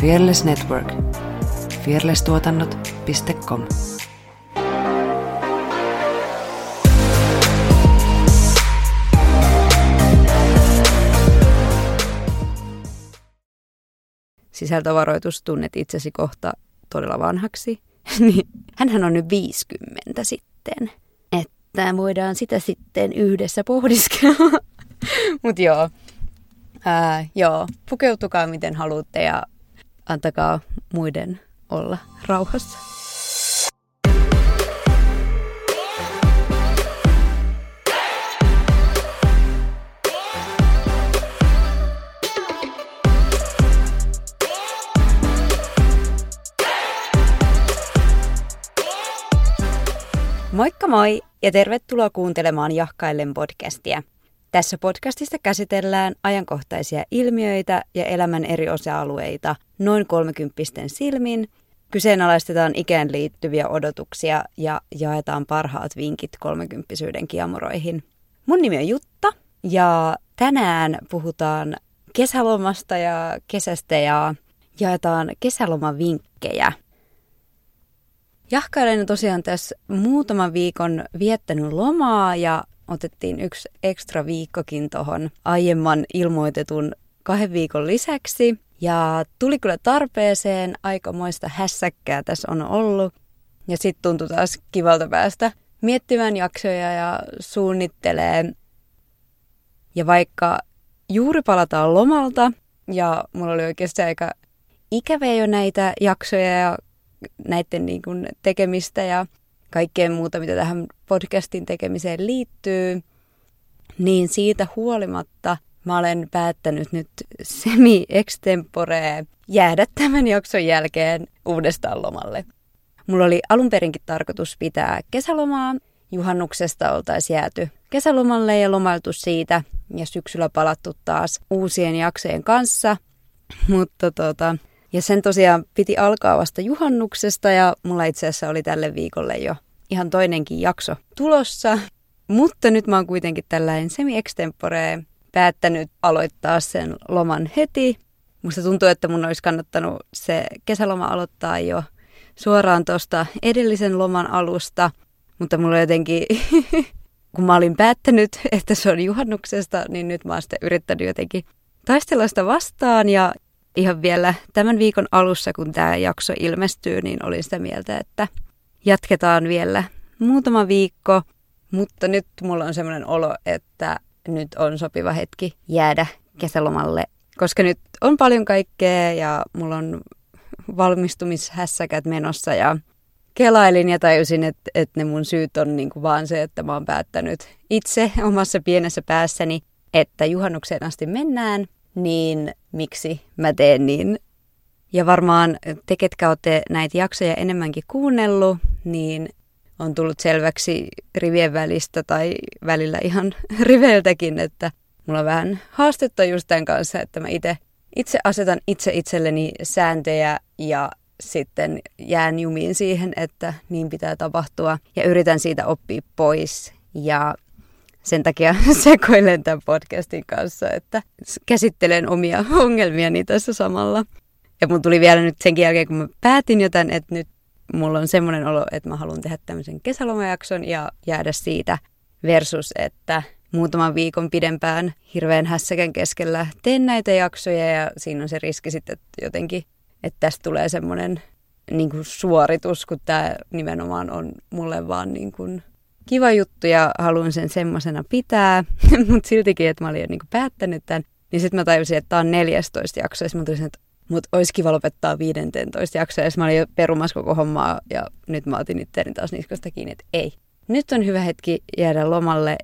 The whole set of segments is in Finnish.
Fearless Network. fearlesstuotannot.com Sisältövaroitus tunnet itsesi kohta todella vanhaksi. niin hänhän on nyt 50 sitten. Että voidaan sitä sitten yhdessä pohdiskella. Mutta joo, Ää, joo, pukeutukaa miten haluatte ja antakaa muiden olla rauhassa. Moikka moi ja tervetuloa kuuntelemaan Jahkaillen podcastia – tässä podcastissa käsitellään ajankohtaisia ilmiöitä ja elämän eri osa-alueita noin kolmekymppisten silmin, kyseenalaistetaan ikään liittyviä odotuksia ja jaetaan parhaat vinkit kolmekymppisyyden kiemuroihin. Mun nimi on Jutta ja tänään puhutaan kesälomasta ja kesästä ja jaetaan kesälomavinkkejä. Jahkailen tosiaan tässä muutaman viikon viettänyt lomaa ja otettiin yksi ekstra viikkokin tuohon aiemman ilmoitetun kahden viikon lisäksi. Ja tuli kyllä tarpeeseen, aikamoista hässäkkää tässä on ollut. Ja sitten tuntui taas kivalta päästä miettimään jaksoja ja suunnittelee. Ja vaikka juuri palataan lomalta, ja mulla oli oikeasti aika ikäviä jo näitä jaksoja ja näiden niin kuin tekemistä ja kaikkea muuta, mitä tähän podcastin tekemiseen liittyy, niin siitä huolimatta mä olen päättänyt nyt semi-extemporee jäädä tämän jakson jälkeen uudestaan lomalle. Mulla oli alun perinkin tarkoitus pitää kesälomaa. Juhannuksesta oltaisiin jääty kesälomalle ja lomailtu siitä ja syksyllä palattu taas uusien jaksojen kanssa. Mutta tota, ja sen tosiaan piti alkaa vasta juhannuksesta ja mulla itse asiassa oli tälle viikolle jo ihan toinenkin jakso tulossa. Mutta nyt mä oon kuitenkin tällainen semi-extempore päättänyt aloittaa sen loman heti. Musta tuntuu, että mun olisi kannattanut se kesäloma aloittaa jo suoraan tuosta edellisen loman alusta. Mutta mulla jotenkin, kun mä olin päättänyt, että se on juhannuksesta, niin nyt mä oon sitten yrittänyt jotenkin taistella sitä vastaan. Ja ihan vielä tämän viikon alussa, kun tämä jakso ilmestyy, niin olin sitä mieltä, että jatketaan vielä muutama viikko, mutta nyt mulla on semmoinen olo, että nyt on sopiva hetki jäädä kesälomalle, koska nyt on paljon kaikkea ja mulla on valmistumishässäkät menossa ja kelailin ja tajusin, että, että ne mun syyt on niin kuin vaan se, että mä oon päättänyt itse omassa pienessä päässäni, että juhannukseen asti mennään, niin miksi mä teen niin? Ja varmaan te, ketkä olette näitä jaksoja enemmänkin kuunnellut, niin on tullut selväksi rivien välistä tai välillä ihan riveiltäkin, että mulla on vähän haastetta just tämän kanssa, että mä itse, itse asetan itse itselleni sääntöjä ja sitten jään jumiin siihen, että niin pitää tapahtua ja yritän siitä oppia pois. Ja sen takia sekoilen tämän podcastin kanssa, että käsittelen omia ongelmiani tässä samalla. Ja mun tuli vielä nyt sen jälkeen, kun mä päätin jotain, että nyt mulla on semmoinen olo, että mä haluan tehdä tämmöisen kesälomajakson ja jäädä siitä versus, että muutaman viikon pidempään hirveän hässäkän keskellä teen näitä jaksoja ja siinä on se riski sitten että jotenkin, että tästä tulee semmoinen niin kuin suoritus, kun tämä nimenomaan on mulle vaan niin kuin kiva juttu ja haluan sen semmoisena pitää, mutta siltikin, että mä olin jo niin kuin päättänyt tämän, niin sitten mä tajusin, että tämä on 14 jakso ja mä tulisin, että mutta olisi kiva lopettaa 15 jaksoa, ja mä olin jo perumassa koko hommaa, ja nyt mä otin itseäni taas niskasta kiinni, että ei. Nyt on hyvä hetki jäädä lomalle,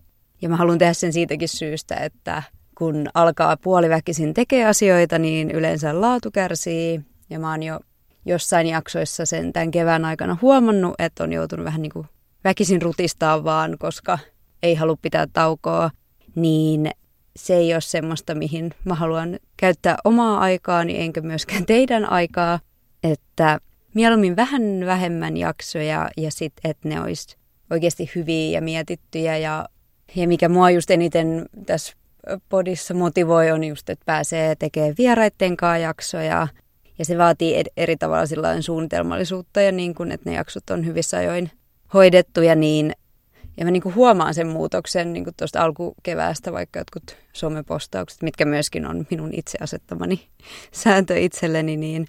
ja mä haluan tehdä sen siitäkin syystä, että kun alkaa puoliväkisin tekee asioita, niin yleensä laatu kärsii, ja mä oon jo jossain jaksoissa sen tämän kevään aikana huomannut, että on joutunut vähän niin kuin väkisin rutistaa vaan, koska ei halua pitää taukoa, niin se ei ole semmoista, mihin mä haluan käyttää omaa aikaani, enkä myöskään teidän aikaa, että mieluummin vähän vähemmän jaksoja ja sitten, että ne olisi oikeasti hyviä ja mietittyjä ja, ja mikä mua just eniten tässä podissa motivoi on just, että pääsee tekemään vieraitten kanssa jaksoja Ja se vaatii eri tavalla suunnitelmallisuutta ja niin kuin, että ne jaksot on hyvissä ajoin hoidettu ja niin. Ja mä niin kuin huomaan sen muutoksen niin kuin tuosta alkukeväästä, vaikka jotkut somepostaukset, mitkä myöskin on minun itse asettamani sääntö itselleni, niin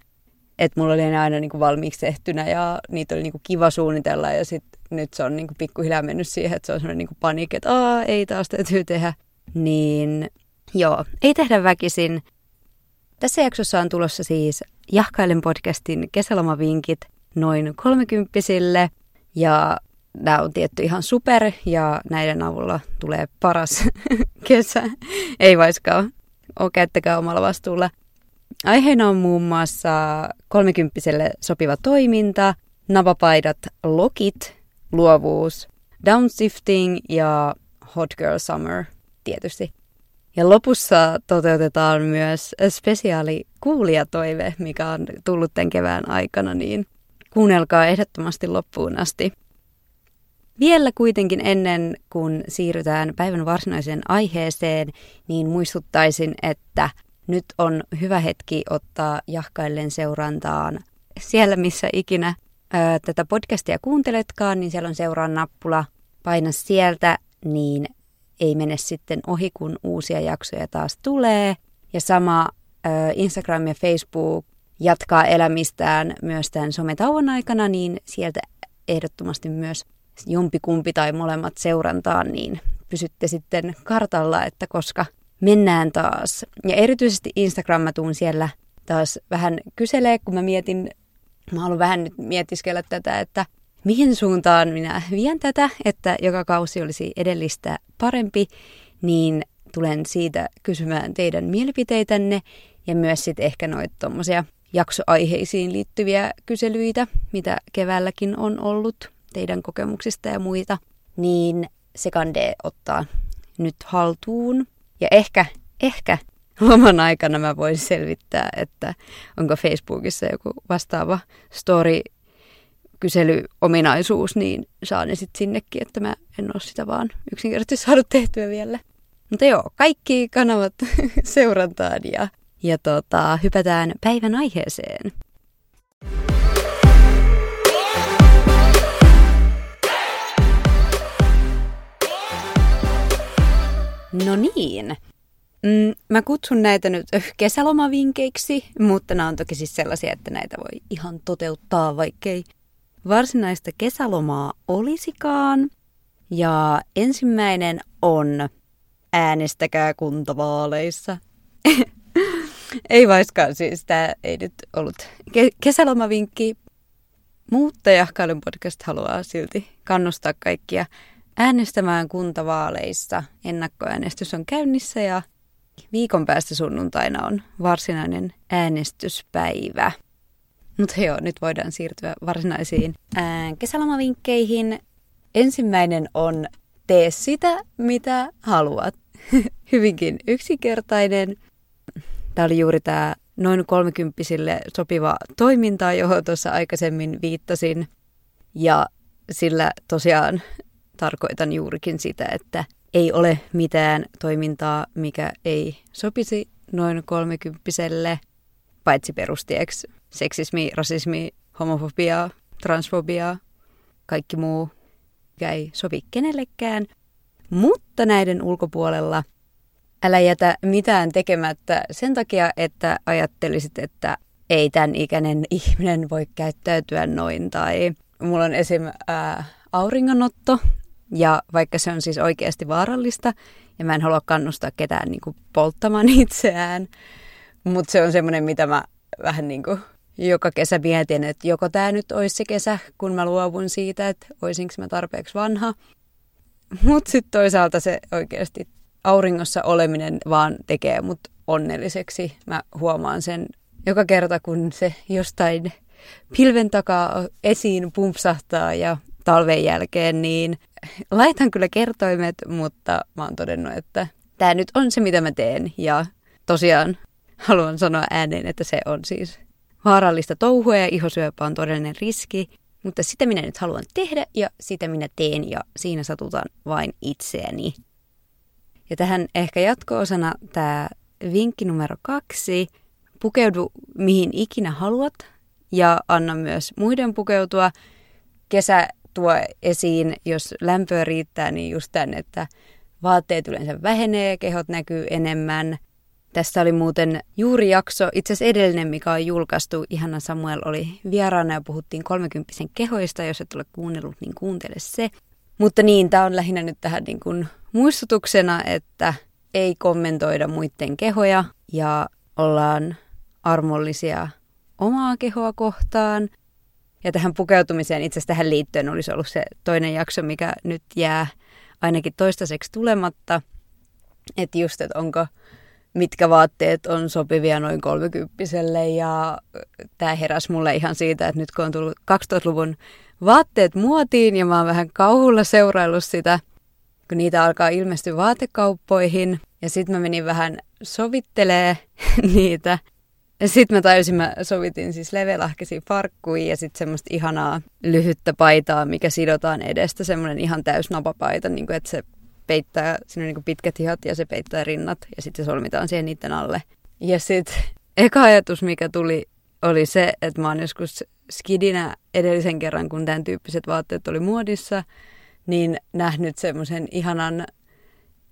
että mulla oli ne aina niin kuin valmiiksi tehtynä ja niitä oli niin kuin kiva suunnitella ja sit nyt se on niin kuin pikkuhiljaa mennyt siihen, että se on sellainen niin kuin paniikki, että Aa, ei taas täytyy tehdä. Niin joo, ei tehdä väkisin. Tässä jaksossa on tulossa siis Jahkailen podcastin kesälomavinkit noin kolmekymppisille ja nämä on tietty ihan super ja näiden avulla tulee paras kesä. Ei vaiskaan, ole käyttäkää omalla vastuulla. Aiheena on muun muassa kolmekymppiselle sopiva toiminta, napapaidat, lokit, luovuus, downshifting ja hot girl summer tietysti. Ja lopussa toteutetaan myös spesiaali kuulijatoive, mikä on tullut tämän kevään aikana, niin kuunnelkaa ehdottomasti loppuun asti. Vielä kuitenkin ennen kuin siirrytään päivän varsinaiseen aiheeseen, niin muistuttaisin, että nyt on hyvä hetki ottaa jahkaillen seurantaan siellä, missä ikinä ää, tätä podcastia kuunteletkaan, niin siellä on seuraan nappula. Paina sieltä, niin ei mene sitten ohi, kun uusia jaksoja taas tulee. Ja sama Instagram ja Facebook jatkaa elämistään myös tämän sometauon aikana, niin sieltä ehdottomasti myös jompikumpi tai molemmat seurantaan, niin pysytte sitten kartalla, että koska mennään taas. Ja erityisesti Instagram mä tuun siellä taas vähän kyselee, kun mä mietin, mä haluan vähän nyt mietiskellä tätä, että mihin suuntaan minä vien tätä, että joka kausi olisi edellistä parempi, niin tulen siitä kysymään teidän mielipiteitänne ja myös sitten ehkä noita tuommoisia jaksoaiheisiin liittyviä kyselyitä, mitä keväälläkin on ollut teidän kokemuksista ja muita, niin se kandee ottaa nyt haltuun. Ja ehkä, ehkä loman aikana mä voin selvittää, että onko Facebookissa joku vastaava story kyselyominaisuus, niin saan ne sitten sinnekin, että mä en ole sitä vaan yksinkertaisesti saanut tehtyä vielä. Mutta joo, kaikki kanavat seurantaan ja, ja tota, hypätään päivän aiheeseen. No niin. Mm, mä kutsun näitä nyt kesälomavinkeiksi, mutta nämä on toki siis sellaisia, että näitä voi ihan toteuttaa, vaikkei varsinaista kesälomaa olisikaan. Ja ensimmäinen on äänestäkää kuntavaaleissa. ei vaiskaan siis, tämä ei nyt ollut ke- kesälomavinkki, mutta Jahkailun podcast haluaa silti kannustaa kaikkia äänestämään kuntavaaleissa. Ennakkoäänestys on käynnissä ja viikon päästä sunnuntaina on varsinainen äänestyspäivä. Mutta joo, nyt voidaan siirtyä varsinaisiin kesälomavinkkeihin. Ensimmäinen on tee sitä, mitä haluat. Hyvinkin yksinkertainen. Tämä oli juuri tämä noin kolmekymppisille sopiva toiminta, johon tuossa aikaisemmin viittasin. Ja sillä tosiaan tarkoitan juurikin sitä, että ei ole mitään toimintaa, mikä ei sopisi noin kolmekymppiselle, paitsi perustieksi seksismi, rasismi, homofobia, transfobia, kaikki muu, mikä ei sovi kenellekään. Mutta näiden ulkopuolella älä jätä mitään tekemättä sen takia, että ajattelisit, että ei tämän ikäinen ihminen voi käyttäytyä noin. Tai mulla on esim. Ää, auringonotto, ja vaikka se on siis oikeasti vaarallista, ja mä en halua kannustaa ketään niin kuin polttamaan itseään, mutta se on semmoinen, mitä mä vähän niin kuin joka kesä mietin, että joko tämä nyt olisi se kesä, kun mä luovun siitä, että olisinko mä tarpeeksi vanha. Mutta sitten toisaalta se oikeasti auringossa oleminen vaan tekee mut onnelliseksi. Mä huomaan sen joka kerta, kun se jostain pilven takaa esiin pumpsahtaa ja talven jälkeen, niin laitan kyllä kertoimet, mutta mä oon todennut, että tämä nyt on se, mitä mä teen. Ja tosiaan haluan sanoa ääneen, että se on siis vaarallista touhua ja ihosyöpä on todellinen riski, mutta sitä minä nyt haluan tehdä ja sitä minä teen ja siinä satutan vain itseäni. Ja tähän ehkä jatko-osana tämä vinkki numero kaksi, pukeudu mihin ikinä haluat ja anna myös muiden pukeutua. Kesä tuo esiin, jos lämpöä riittää, niin just tämän, että vaatteet yleensä vähenee, kehot näkyy enemmän. Tässä oli muuten juuri jakso, itse asiassa edellinen, mikä on julkaistu. Ihana Samuel oli vieraana ja puhuttiin 30 kehoista. Jos et ole kuunnellut, niin kuuntele se. Mutta niin, tämä on lähinnä nyt tähän niin kuin muistutuksena, että ei kommentoida muiden kehoja ja ollaan armollisia omaa kehoa kohtaan. Ja tähän pukeutumiseen itse asiassa tähän liittyen olisi ollut se toinen jakso, mikä nyt jää ainakin toistaiseksi tulematta. Että just, että onko, mitkä vaatteet on sopivia noin kolmekymppiselle ja tämä heräsi mulle ihan siitä, että nyt kun on tullut 2000-luvun vaatteet muotiin ja mä oon vähän kauhulla seuraillut sitä, kun niitä alkaa ilmestyä vaatekauppoihin. Ja sitten mä menin vähän sovittelee niitä. Ja sitten mä tajusin, mä sovitin siis levelahkeisiin farkkuihin ja sitten semmoista ihanaa lyhyttä paitaa, mikä sidotaan edestä, semmoinen ihan täys napapaita, niin kuin, että se peittää, siinä on niin pitkät hihat ja se peittää rinnat ja sitten se solmitaan siihen niiden alle. Ja sitten eka ajatus, mikä tuli, oli se, että mä oon joskus skidinä edellisen kerran, kun tämän tyyppiset vaatteet oli muodissa, niin nähnyt semmoisen ihanan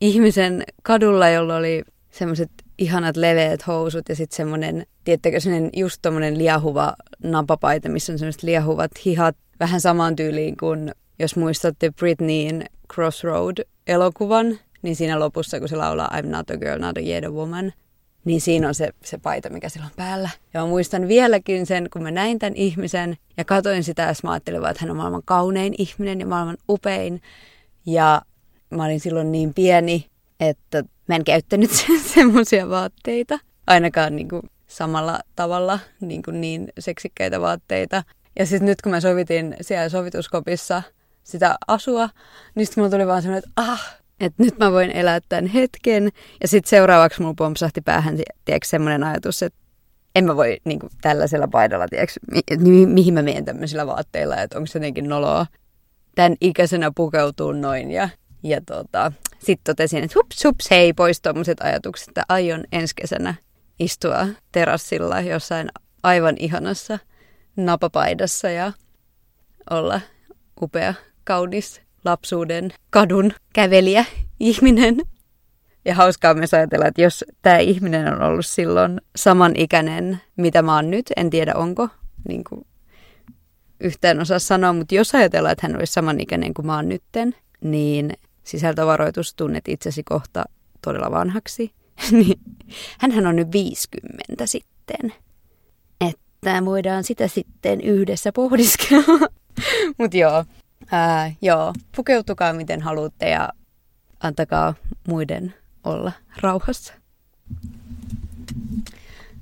ihmisen kadulla, jolla oli semmoiset ihanat leveät housut ja sitten semmoinen, tiettäkö, semmoinen just tommonen liahuva napapaita, missä on semmoiset liahuvat hihat, vähän samaan tyyliin kuin jos muistatte Britneyin Crossroad-elokuvan, niin siinä lopussa, kun se laulaa I'm not a girl, not a yet a woman, niin siinä on se, se paita, mikä sillä on päällä. Ja mä muistan vieläkin sen, kun mä näin tämän ihmisen ja katoin sitä, ja mä ajattelin että hän on maailman kaunein ihminen ja maailman upein. Ja mä olin silloin niin pieni, että mä en käyttänyt semmoisia vaatteita. Ainakaan niin kuin samalla tavalla niin, kuin niin seksikkäitä vaatteita. Ja sitten nyt kun mä sovitin siellä sovituskopissa sitä asua, niin sitten mulla tuli vaan semmoinen, että ah, että nyt mä voin elää tämän hetken. Ja sitten seuraavaksi mulla pompsahti päähän tiedätkö, semmoinen ajatus, että en mä voi niin kuin, tällaisella paidalla, tiedätkö, mi- mi- mihin mä menen tämmöisillä vaatteilla, että onko se jotenkin noloa tämän ikäisenä pukeutuu noin. Ja, ja tota, sitten totesin, että hups, hups, hei, pois tuommoiset ajatukset, että aion ensi kesänä istua terassilla jossain aivan ihanassa napapaidassa ja olla upea, kaunis lapsuuden kadun kävelijä ihminen. Ja hauskaa myös ajatella, että jos tämä ihminen on ollut silloin samanikäinen, mitä mä oon nyt, en tiedä onko, niin kuin yhtään osaa sanoa, mutta jos ajatellaan, että hän olisi samanikäinen kuin mä oon nytten, niin sisältövaroitus, tunnet itsesi kohta todella vanhaksi, niin hänhän on nyt 50 sitten. Että voidaan sitä sitten yhdessä pohdiskella. Mutta joo, ää, joo, pukeutukaa miten haluatte ja antakaa muiden olla rauhassa.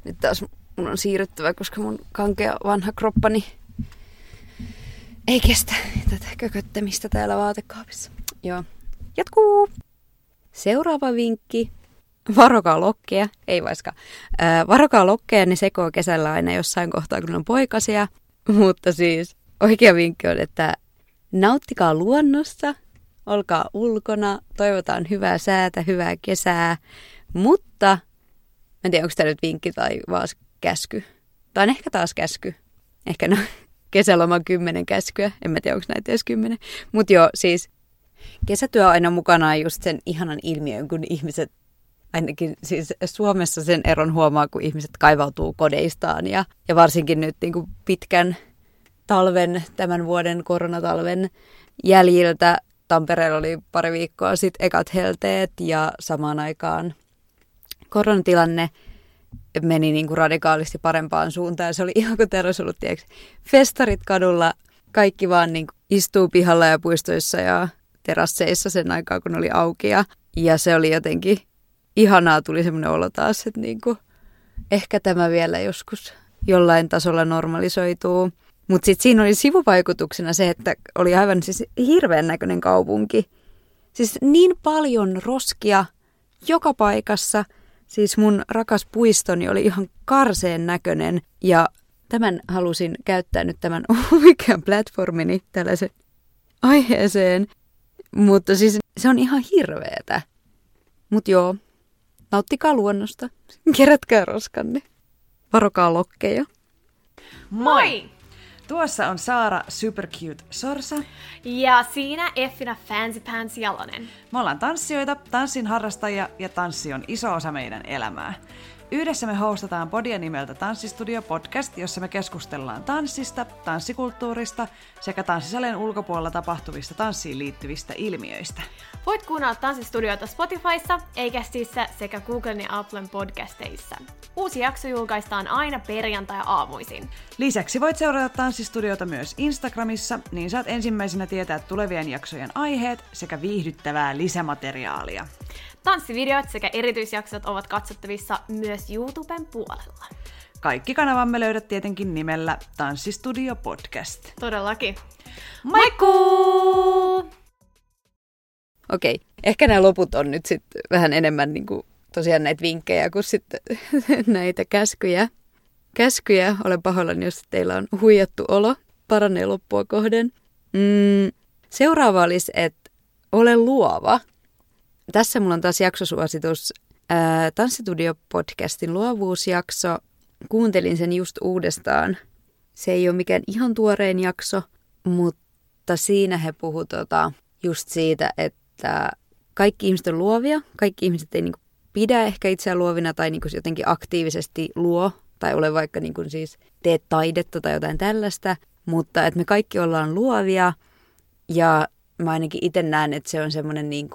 Nyt taas mun on siirryttävä, koska mun kankea vanha kroppani ei kestä tätä kököttämistä täällä vaatekaapissa. Joo, Jatkuu! Seuraava vinkki. Varokaa lokkeja, ei vaiska. Äh, varokaa lokkeja, ne sekoo kesällä aina jossain kohtaa, kun on poikasia. Mutta siis oikea vinkki on, että nauttikaa luonnosta, olkaa ulkona, toivotaan hyvää säätä, hyvää kesää. Mutta, en tiedä onko tämä nyt vinkki tai vaan käsky. Tai on ehkä taas käsky. Ehkä no, kesäloma kymmenen käskyä. En mä tiedä, onko näitä edes kymmenen. Mutta joo, siis Kesätyö on aina mukana just sen ihanan ilmiön, kun ihmiset, ainakin siis Suomessa sen eron huomaa, kun ihmiset kaivautuu kodeistaan ja, ja varsinkin nyt niin kuin pitkän talven, tämän vuoden koronatalven jäljiltä Tampereella oli pari viikkoa sitten ekat helteet ja samaan aikaan koronatilanne meni niin kuin radikaalisti parempaan suuntaan. Se oli ihan kuin olisi ollut tiedätkö, festarit kadulla, kaikki vaan niin kuin istuu pihalla ja puistoissa ja terasseissa sen aikaa, kun oli auki. Ja, ja se oli jotenkin ihanaa, tuli semmoinen olo taas, että niin kuin, ehkä tämä vielä joskus jollain tasolla normalisoituu. Mutta sitten siinä oli sivuvaikutuksena se, että oli aivan siis hirveän näköinen kaupunki. Siis niin paljon roskia joka paikassa. Siis mun rakas puistoni oli ihan karseen näköinen ja tämän halusin käyttää nyt tämän oikean platformini tällaisen aiheeseen. Mutta siis se on ihan hirveetä. Mut joo, nauttikaa luonnosta. Kerätkää roskanne. varokaa lokkeja. Moi! Tuossa on Saara Supercute Sorsa. Ja siinä Effina Fancy Pants Jalonen. Me ollaan tanssijoita, tanssin harrastajia ja tanssi on iso osa meidän elämää. Yhdessä me hostataan podia nimeltä Tanssistudio Podcast, jossa me keskustellaan tanssista, tanssikulttuurista sekä tanssisalien ulkopuolella tapahtuvista tanssiin liittyvistä ilmiöistä. Voit kuunnella Tanssistudioita Spotifyssa, Eikästissä sekä Googlen ja Applen podcasteissa. Uusi jakso julkaistaan aina perjantai-aamuisin. Lisäksi voit seurata Tanssistudiota myös Instagramissa, niin saat ensimmäisenä tietää tulevien jaksojen aiheet sekä viihdyttävää lisämateriaalia. Tanssivideot sekä erityisjaksot ovat katsottavissa myös YouTuben puolella. Kaikki kanavamme löydät tietenkin nimellä Tanssistudio Podcast. Todellakin. Moikkuu! Okei, okay. ehkä nämä loput on nyt sitten vähän enemmän niin kuin, tosiaan näitä vinkkejä kuin sitten näitä käskyjä. Käskyjä, olen pahoillani, jos teillä on huijattu olo, paranee loppua kohden. Mm, seuraava olisi, että ole luova. Tässä mulla on taas jaksosuositus. Tanssitudio-podcastin luovuusjakso. Kuuntelin sen just uudestaan. Se ei ole mikään ihan tuorein jakso, mutta siinä he puhu tota, just siitä, että kaikki ihmiset on luovia. Kaikki ihmiset ei niinku pidä ehkä itseään luovina tai niinku jotenkin aktiivisesti luo tai ole vaikka niinku siis teet taidetta tai jotain tällaista, mutta että me kaikki ollaan luovia ja mä ainakin itse näen, että se on semmoinen niin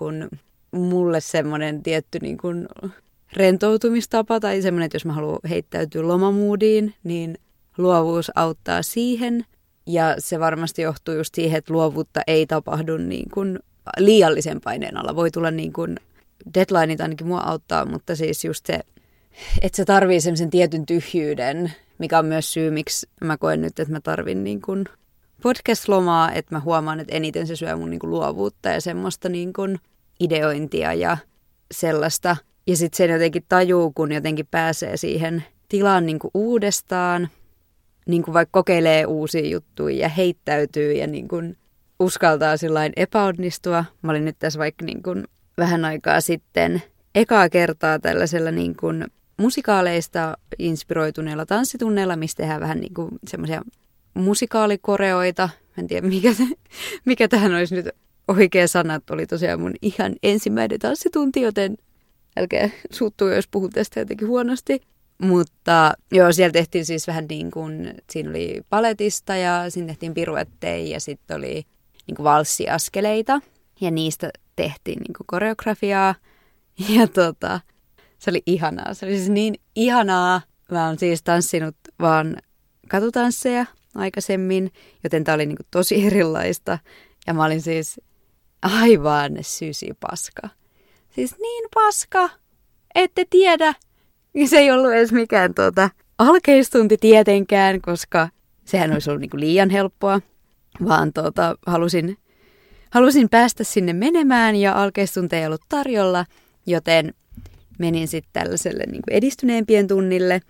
mulle semmoinen tietty niin kuin rentoutumistapa tai semmoinen, että jos mä haluan heittäytyä lomamuudiin, niin luovuus auttaa siihen. Ja se varmasti johtuu just siihen, että luovuutta ei tapahdu niin kuin liiallisen paineen alla. Voi tulla niin kuin, deadlineit ainakin mua auttaa, mutta siis just se, että se tarvii sen tietyn tyhjyyden, mikä on myös syy, miksi mä koen nyt, että mä tarvin niin kuin podcast-lomaa, että mä huomaan, että eniten se syö mun niin kuin luovuutta ja semmoista niin kuin ideointia ja sellaista. Ja sitten sen jotenkin tajuu, kun jotenkin pääsee siihen tilaan niin kuin uudestaan, niin kuin vaikka kokeilee uusia juttuja ja heittäytyy ja niin kuin uskaltaa sillain epäonnistua. Mä olin nyt tässä vaikka niin kuin vähän aikaa sitten ekaa kertaa tällaisella niin kuin musikaaleista inspiroituneella tanssitunneilla, missä tehdään vähän niin kuin semmoisia musikaalikoreoita. Mä en tiedä, mikä, mikä tähän olisi nyt oikea sana, oli tosiaan mun ihan ensimmäinen tanssitunti, joten älkää suuttuu, jos puhun tästä jotenkin huonosti. Mutta joo, siellä tehtiin siis vähän niin kuin, siinä oli paletista ja siinä tehtiin piruetteja ja sitten oli niin kuin valssiaskeleita ja niistä tehtiin niin kuin koreografiaa. Ja tota, se oli ihanaa. Se oli siis niin ihanaa. Mä oon siis tanssinut vaan katutansseja aikaisemmin, joten tää oli niin kuin tosi erilaista. Ja mä olin siis aivan sysi paska. Siis niin paska, ette tiedä. Se ei ollut edes mikään tuota, alkeistunti tietenkään, koska sehän olisi ollut niinku liian helppoa, vaan tuota, halusin, halusin päästä sinne menemään ja alkeistunti ei ollut tarjolla, joten menin sitten tällaiselle niinku edistyneempien tunnille.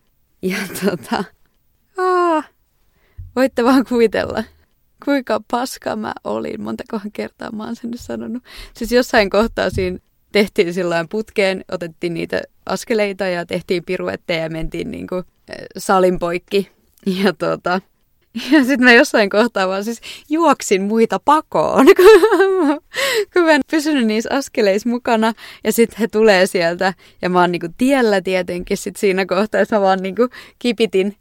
Ja tota, aa, voitte vaan kuvitella, kuinka paska mä olin. Montakohan kertaa mä oon sen nyt sanonut. Siis jossain kohtaa siinä tehtiin silloin putkeen, otettiin niitä askeleita ja tehtiin piruetteja ja mentiin niin kuin salin poikki. Ja tota, ja sitten mä jossain kohtaa vaan siis juoksin muita pakoon, kun mä en pysynyt niissä askeleissa mukana. Ja sitten he tulee sieltä ja mä oon niinku tiellä tietenkin sit siinä kohtaa, että mä vaan niinku kipitin,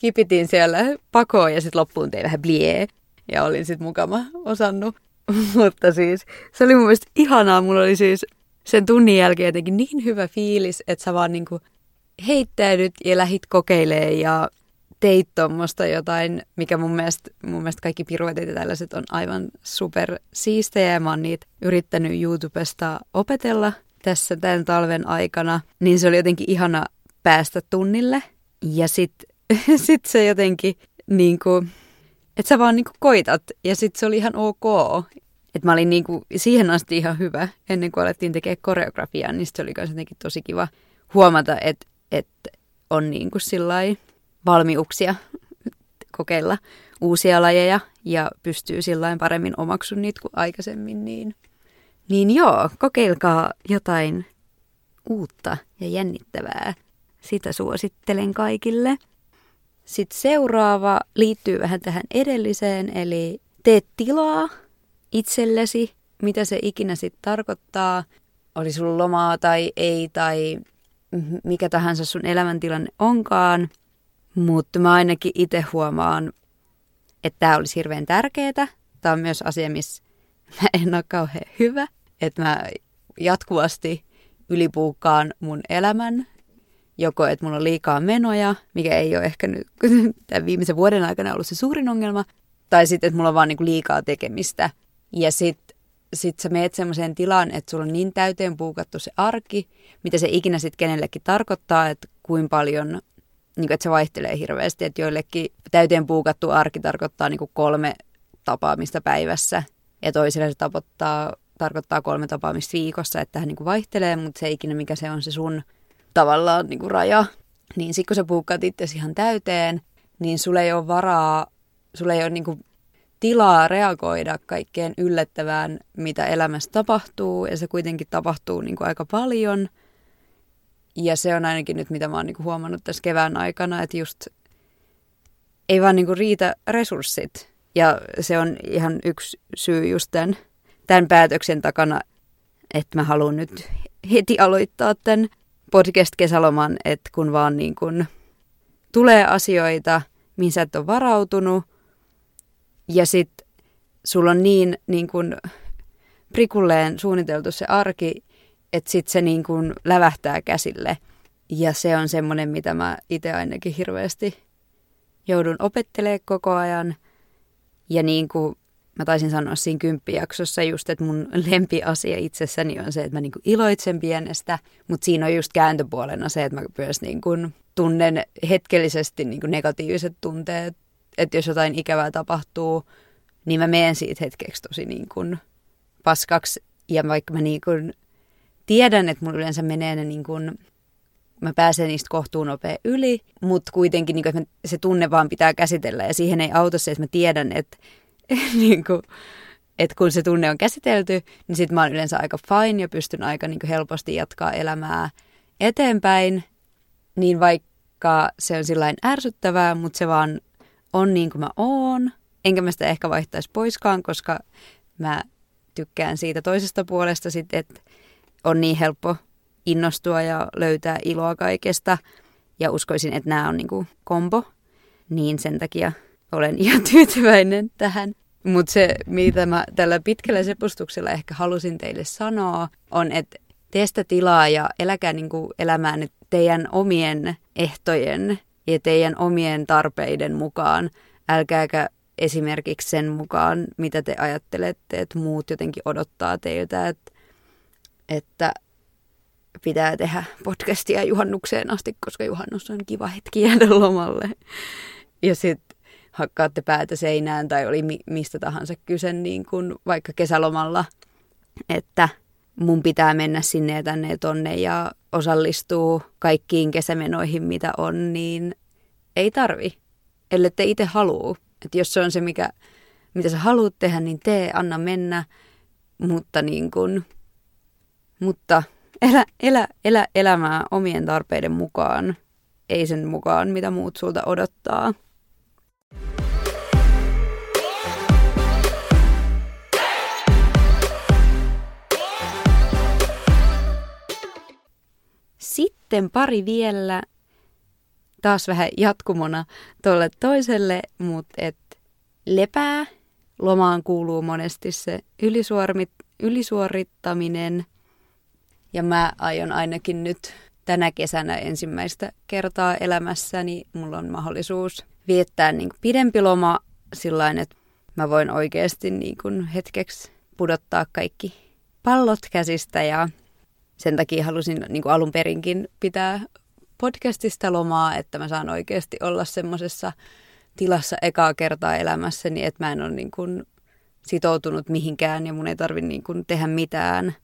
kipitin siellä pakoon ja sitten loppuun tein vähän blie ja olin sitten mukava osannut. Mutta siis se oli mun mielestä ihanaa. Mulla oli siis sen tunnin jälkeen jotenkin niin hyvä fiilis, että sä vaan niinku heittäydyt ja lähit kokeilee ja teit tuommoista jotain, mikä mun mielestä, mun mielestä kaikki piruetit ja tällaiset on aivan super siistejä ja mä oon niitä yrittänyt YouTubesta opetella tässä tämän talven aikana, niin se oli jotenkin ihana päästä tunnille ja sitten sit se jotenkin niin kuin, että sä vaan niinku koitat ja sitten se oli ihan ok. Että mä olin niinku siihen asti ihan hyvä ennen kuin alettiin tekemään koreografiaa, niin se oli myös jotenkin tosi kiva huomata, että, että on niinku valmiuksia kokeilla uusia lajeja ja pystyy paremmin omaksun niitä kuin aikaisemmin, niin, niin joo, kokeilkaa jotain uutta ja jännittävää Sitä suosittelen kaikille. Sitten seuraava liittyy vähän tähän edelliseen, eli tee tilaa itsellesi, mitä se ikinä sitten tarkoittaa. Oli sulla lomaa tai ei, tai mikä tahansa sun elämäntilanne onkaan. Mutta mä ainakin itse huomaan, että tämä olisi hirveän tärkeää. Tämä on myös asia, missä mä en ole kauhean hyvä. Että mä jatkuvasti ylipuukkaan mun elämän. Joko, että mulla on liikaa menoja, mikä ei ole ehkä nyt tämän viimeisen vuoden aikana ollut se suurin ongelma. Tai sitten, että mulla on vaan niinku liikaa tekemistä. Ja sitten sit sä meet semmoiseen tilaan, että sulla on niin täyteen puukattu se arki, mitä se ikinä sitten kenellekin tarkoittaa, että kuinka paljon, niin kuin, että se vaihtelee hirveästi, että joillekin täyteen puukattu arki tarkoittaa niin kuin kolme tapaamista päivässä ja toisille se tapottaa, tarkoittaa kolme tapaamista viikossa, että tähän niin kuin vaihtelee, mutta se ikinä mikä se on se sun tavallaan niin kuin raja. Niin sitten kun sä puukkaat itse ihan täyteen, niin sulle ei ole varaa, sulle ei ole niin kuin tilaa reagoida kaikkeen yllättävään, mitä elämässä tapahtuu, ja se kuitenkin tapahtuu niin kuin aika paljon. Ja se on ainakin nyt, mitä mä oon niin kuin huomannut tässä kevään aikana, että just ei vaan niin kuin riitä resurssit. Ja se on ihan yksi syy just tämän, tämän päätöksen takana, että mä haluan nyt heti aloittaa tämän podcast-kesäloman, että kun vaan niin kuin tulee asioita, mihin sä et ole varautunut, ja sitten sulla on niin, niin kun prikulleen suunniteltu se arki, että sitten se niin kun lävähtää käsille. Ja se on semmoinen, mitä mä itse ainakin hirveästi joudun opettelemaan koko ajan. Ja niin kuin mä taisin sanoa siinä kymppijaksossa just, että mun lempiasia itsessäni on se, että mä niin kuin iloitsen pienestä, mutta siinä on just kääntöpuolena se, että mä myös niin kuin tunnen hetkellisesti niin kuin negatiiviset tunteet että jos jotain ikävää tapahtuu, niin mä menen siitä hetkeksi tosi niin kuin paskaksi. Ja vaikka mä niin kuin tiedän, että mun yleensä menee ne niin kuin, mä pääsen niistä kohtuun nopea yli, mutta kuitenkin niin kuin, että se tunne vaan pitää käsitellä ja siihen ei auta se, että mä tiedän, että, niin kuin, että kun se tunne on käsitelty, niin sitten mä oon yleensä aika fine ja pystyn aika niin kuin helposti jatkaa elämää eteenpäin. Niin vaikka se on sillain ärsyttävää, mutta se vaan on niin kuin mä oon, enkä mä sitä ehkä vaihtaisi poiskaan, koska mä tykkään siitä toisesta puolesta sitten, että on niin helppo innostua ja löytää iloa kaikesta. Ja uskoisin, että nämä on niin kuin kombo, niin sen takia olen ihan tyytyväinen tähän. Mutta se, mitä mä tällä pitkällä sepustuksella ehkä halusin teille sanoa, on, että teestä tilaa ja eläkää niin kuin elämään teidän omien ehtojen ja teidän omien tarpeiden mukaan. Älkääkä esimerkiksi sen mukaan, mitä te ajattelette, että muut jotenkin odottaa teiltä, että, että pitää tehdä podcastia juhannukseen asti, koska juhannus on kiva hetki jäädä lomalle. Ja sitten hakkaatte päätä seinään tai oli mi- mistä tahansa kyse niin kuin vaikka kesälomalla, että mun pitää mennä sinne ja tänne ja tonne ja osallistuu kaikkiin kesämenoihin, mitä on, niin ei tarvi, ellei te itse haluu. Että jos se on se, mikä, mitä sä haluat tehdä, niin tee, anna mennä. Mutta niin kun, mutta elä, elä, elä elämää omien tarpeiden mukaan, ei sen mukaan, mitä muut sulta odottaa. Sitten pari vielä taas vähän jatkumona tuolle toiselle, mutta et lepää. Lomaan kuuluu monesti se ylisuormit, ylisuorittaminen. Ja mä aion ainakin nyt tänä kesänä ensimmäistä kertaa elämässäni, mulla on mahdollisuus viettää niin pidempi loma sillä että mä voin oikeasti niin kuin hetkeksi pudottaa kaikki pallot käsistä ja sen takia halusin niin kuin alun perinkin pitää podcastista lomaa, että mä saan oikeasti olla semmoisessa tilassa ekaa kertaa elämässäni, että mä en ole niin kuin sitoutunut mihinkään ja mun ei tarvi niin kuin tehdä mitään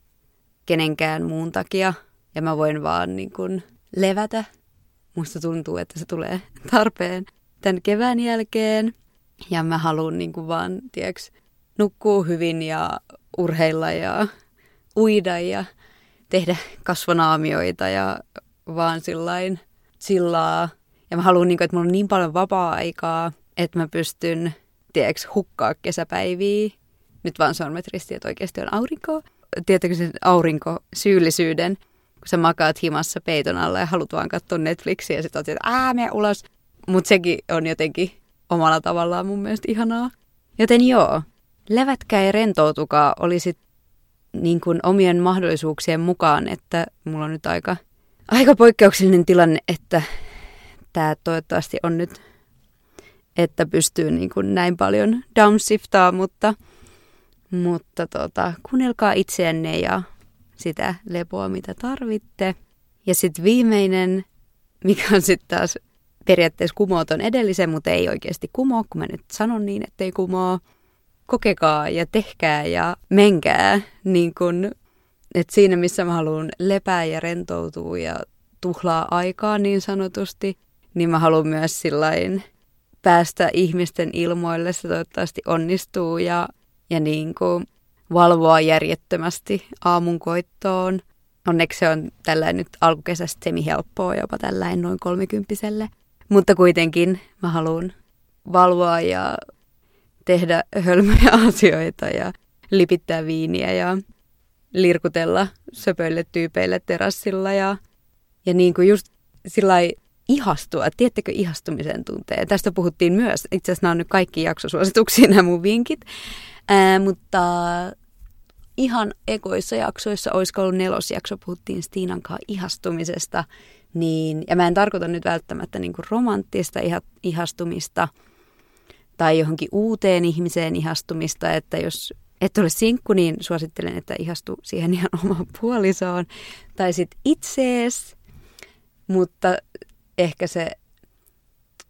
kenenkään muun takia. Ja mä voin vaan niin kuin levätä. Musta tuntuu, että se tulee tarpeen tämän kevään jälkeen. Ja mä haluan niin kuin vaan, tiedätkö, nukkua hyvin ja urheilla ja uida ja tehdä kasvonaamioita ja vaan sillain sillaa. Ja mä haluan, niin kuin, että mulla on niin paljon vapaa-aikaa, että mä pystyn, tiedätkö, hukkaa kesäpäiviä. Nyt vaan sormet ristiin, että oikeasti on aurinko. Tiedätkö sen aurinko syyllisyyden, kun sä makaat himassa peiton alla ja haluat vaan katsoa Netflixiä ja sitten oot, että ää, mene ulos. Mutta sekin on jotenkin omalla tavallaan mun mielestä ihanaa. Joten joo, levätkää ja rentoutukaa oli sit niin kuin omien mahdollisuuksien mukaan, että mulla on nyt aika, aika poikkeuksellinen tilanne, että tämä toivottavasti on nyt, että pystyy niin kuin näin paljon downshiftaa, mutta, mutta tota, kuunnelkaa itseänne ja sitä lepoa, mitä tarvitte. Ja sitten viimeinen, mikä on sitten taas periaatteessa kumoo ton edellisen, mutta ei oikeasti kumoo, kun mä nyt sanon niin, ettei kumoo. Kokekaa ja tehkää ja menkää, niin kun, että siinä missä mä haluan lepää ja rentoutua ja tuhlaa aikaa niin sanotusti, niin mä haluan myös sillain päästä ihmisten ilmoille, se toivottavasti onnistuu ja, ja niin kuin valvoa järjettömästi aamun koittoon. Onneksi se on tällä nyt alkukesästä semi-helppoa jopa tällä noin kolmikymppiselle. Mutta kuitenkin mä haluan valvoa ja tehdä hölmöjä asioita ja lipittää viiniä ja lirkutella söpöille tyypeille terassilla ja, ja niin kuin just sillä ihastua. Tiedättekö ihastumisen tunteen? Tästä puhuttiin myös. Itse asiassa nämä on nyt kaikki jaksosuosituksia nämä mun vinkit. Ää, mutta ihan ekoissa jaksoissa, olisiko ollut nelosjakso, puhuttiin Stiinan kanssa ihastumisesta. Niin, ja mä en tarkoita nyt välttämättä niin kuin romanttista ihastumista tai johonkin uuteen ihmiseen ihastumista, että jos et ole sinkku, niin suosittelen, että ihastu siihen ihan omaan puolisoon. Tai sitten itsees, mutta ehkä se,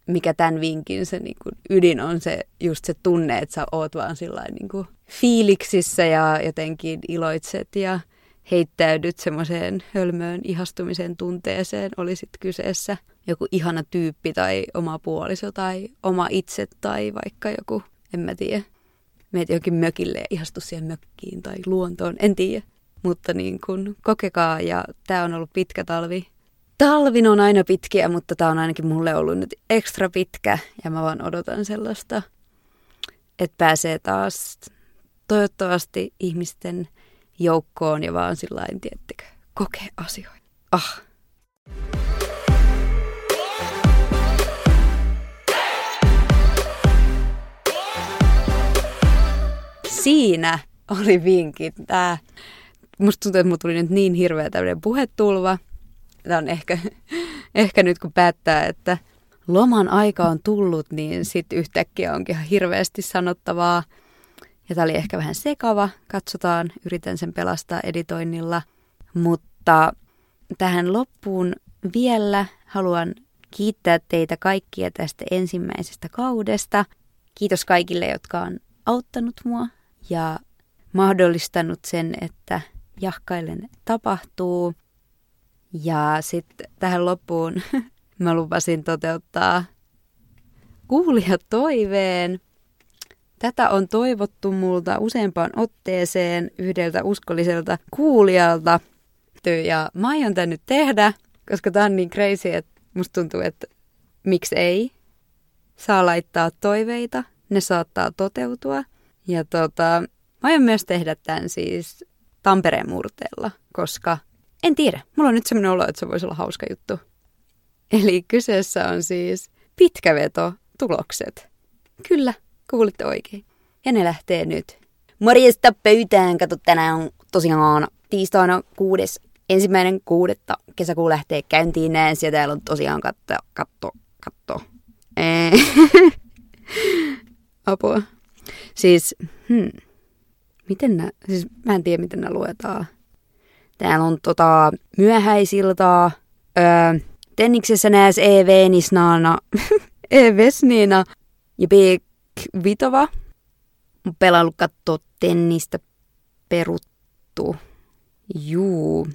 mikä tämän vinkin se niin kuin ydin on se just se tunne, että sä oot vaan niin kuin fiiliksissä ja jotenkin iloitset ja heittäydyt semmoiseen hölmöön ihastumisen tunteeseen, oli sitten kyseessä joku ihana tyyppi tai oma puoliso tai oma itse tai vaikka joku, en mä tiedä, meet johonkin mökille ja ihastu siihen mökkiin tai luontoon, en tiedä. Mutta niin kun kokekaa ja tämä on ollut pitkä talvi. Talvin on aina pitkiä, mutta tämä on ainakin mulle ollut nyt ekstra pitkä ja mä vaan odotan sellaista, että pääsee taas toivottavasti ihmisten joukkoon ja vaan sillä tiettekö, kokee asioita. Ah. Siinä oli vinkit. Tää. Musta tuntuu, että mulla tuli nyt niin hirveä tämmöinen puhetulva. Tämä on ehkä, ehkä nyt kun päättää, että loman aika on tullut, niin sitten yhtäkkiä onkin ihan hirveästi sanottavaa. Ja tämä oli ehkä vähän sekava, katsotaan, yritän sen pelastaa editoinnilla. Mutta tähän loppuun vielä haluan kiittää teitä kaikkia tästä ensimmäisestä kaudesta. Kiitos kaikille, jotka on auttanut mua ja mahdollistanut sen, että jahkailen tapahtuu. Ja sitten tähän loppuun mä lupasin toteuttaa kuulijatoiveen. Tätä on toivottu multa useampaan otteeseen yhdeltä uskolliselta kuulijalta. Ja mä aion tän nyt tehdä, koska tää on niin crazy, että musta tuntuu, että miksi ei. Saa laittaa toiveita, ne saattaa toteutua. Ja tota, mä aion myös tehdä tämän siis Tampereen murteella, koska en tiedä, mulla on nyt semmoinen olo, että se voisi olla hauska juttu. Eli kyseessä on siis pitkä veto tulokset. Kyllä, kuulitte oikein. Ja ne lähtee nyt. Morjesta pöytään. Kato, tänään on tosiaan tiistaina kuudes, ensimmäinen kuudetta. Kesäkuu lähtee käyntiin näin. Ja täällä on tosiaan katto, katto, katto. Apua. Siis, hmm. Miten nää, siis mä en tiedä miten nämä luetaan. Täällä on tota myöhäisiltaa. Öö, tenniksessä nääs e Venisnaana, e Vesniina ja B Vitova pelannut katsoa tennistä peruttu. Juu.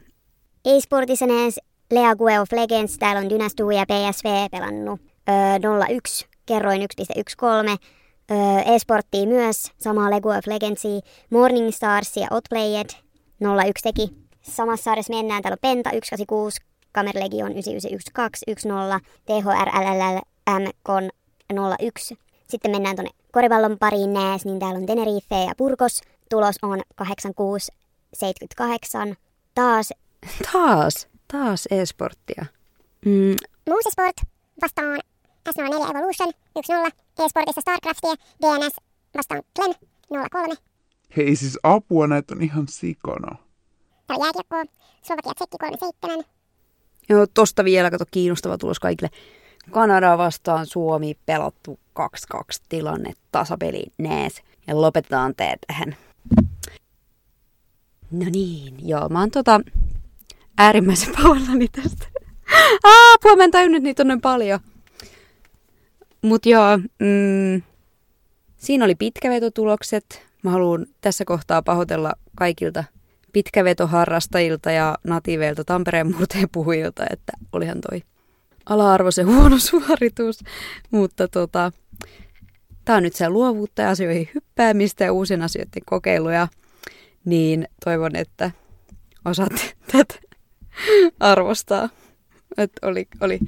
E-sportissa näes Lea Gue of Legends, täällä on Dynastu ja PSV pelannut öö, 01, kerroin 1.13. E-sporttia myös, samaa Lego of Legendsia, Morning Stars ja Outplayed 01 teki. Samassa sarjassa mennään, täällä on Penta 186, Kamerlegion 991210, THRLLM Kon 01. Sitten mennään tuonne koripallon pariin nääs, niin täällä on Tenerife ja Burgos. Tulos on 8678. Taas Taas, taas e-sporttia. Mm, Muusesport vastaan S04 Evolution 1-0. E-sportissa Starcraftia, DNS vastaan Glen 03. Hei siis apua, näitä on ihan sikana. Täällä jääkiekkoa, Slovakia Tsekki 37. joo, tosta vielä, kato kiinnostava tulos kaikille. Kanada vastaan Suomi pelattu 2-2 tilanne, tasapeli, nääs. Ja lopetetaan tää tähän. No niin, joo, mä oon tota äärimmäisen pahoillani tästä. Apua, mä en tajunnut niitä on noin paljon. Mut joo, mm, siinä oli pitkävetotulokset. Mä haluan tässä kohtaa pahoitella kaikilta pitkävetoharrastajilta ja natiiveilta Tampereen murteen puhujilta, että olihan toi ala-arvoisen huono suoritus. Mutta tota, tää on nyt se luovuutta ja asioihin hyppäämistä ja uusien asioiden kokeiluja. Niin toivon, että osaatte tätä arvostaa. Et oli, oli,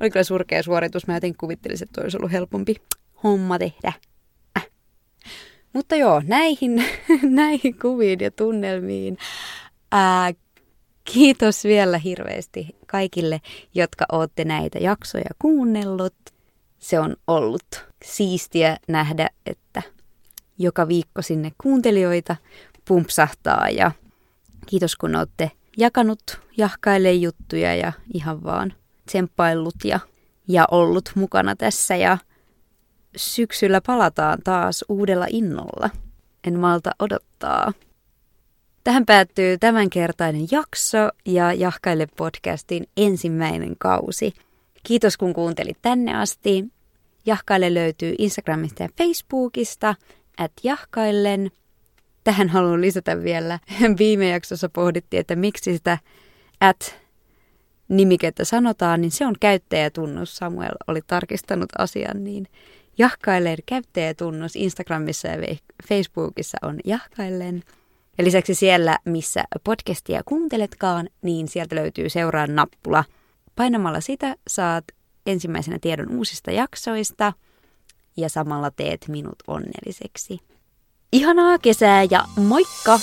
oli kyllä surkea suoritus. Mä jotenkin kuvittelisin, että olisi ollut helpompi homma tehdä. Äh. Mutta joo, näihin, näihin kuviin ja tunnelmiin. Ää, kiitos vielä hirveästi kaikille, jotka olette näitä jaksoja kuunnellut. Se on ollut siistiä nähdä, että joka viikko sinne kuuntelijoita pumpsahtaa ja kiitos kun olette jakanut jahkaille juttuja ja ihan vaan tsemppaillut ja, ja ollut mukana tässä ja syksyllä palataan taas uudella innolla. En malta odottaa. Tähän päättyy tämänkertainen jakso ja Jahkaille podcastin ensimmäinen kausi. Kiitos kun kuuntelit tänne asti. Jahkaille löytyy Instagramista ja Facebookista, at jahkaillen. Tähän haluan lisätä vielä. Viime jaksossa pohdittiin, että miksi sitä at nimikettä sanotaan, niin se on käyttäjätunnus. Samuel oli tarkistanut asian, niin Jahkailleen käyttäjätunnus Instagramissa ja Facebookissa on Jahkailleen. Ja lisäksi siellä, missä podcastia kuunteletkaan, niin sieltä löytyy seuraa nappula. Painamalla sitä saat ensimmäisenä tiedon uusista jaksoista ja samalla teet minut onnelliseksi. Ihanaa kesää ja moikka!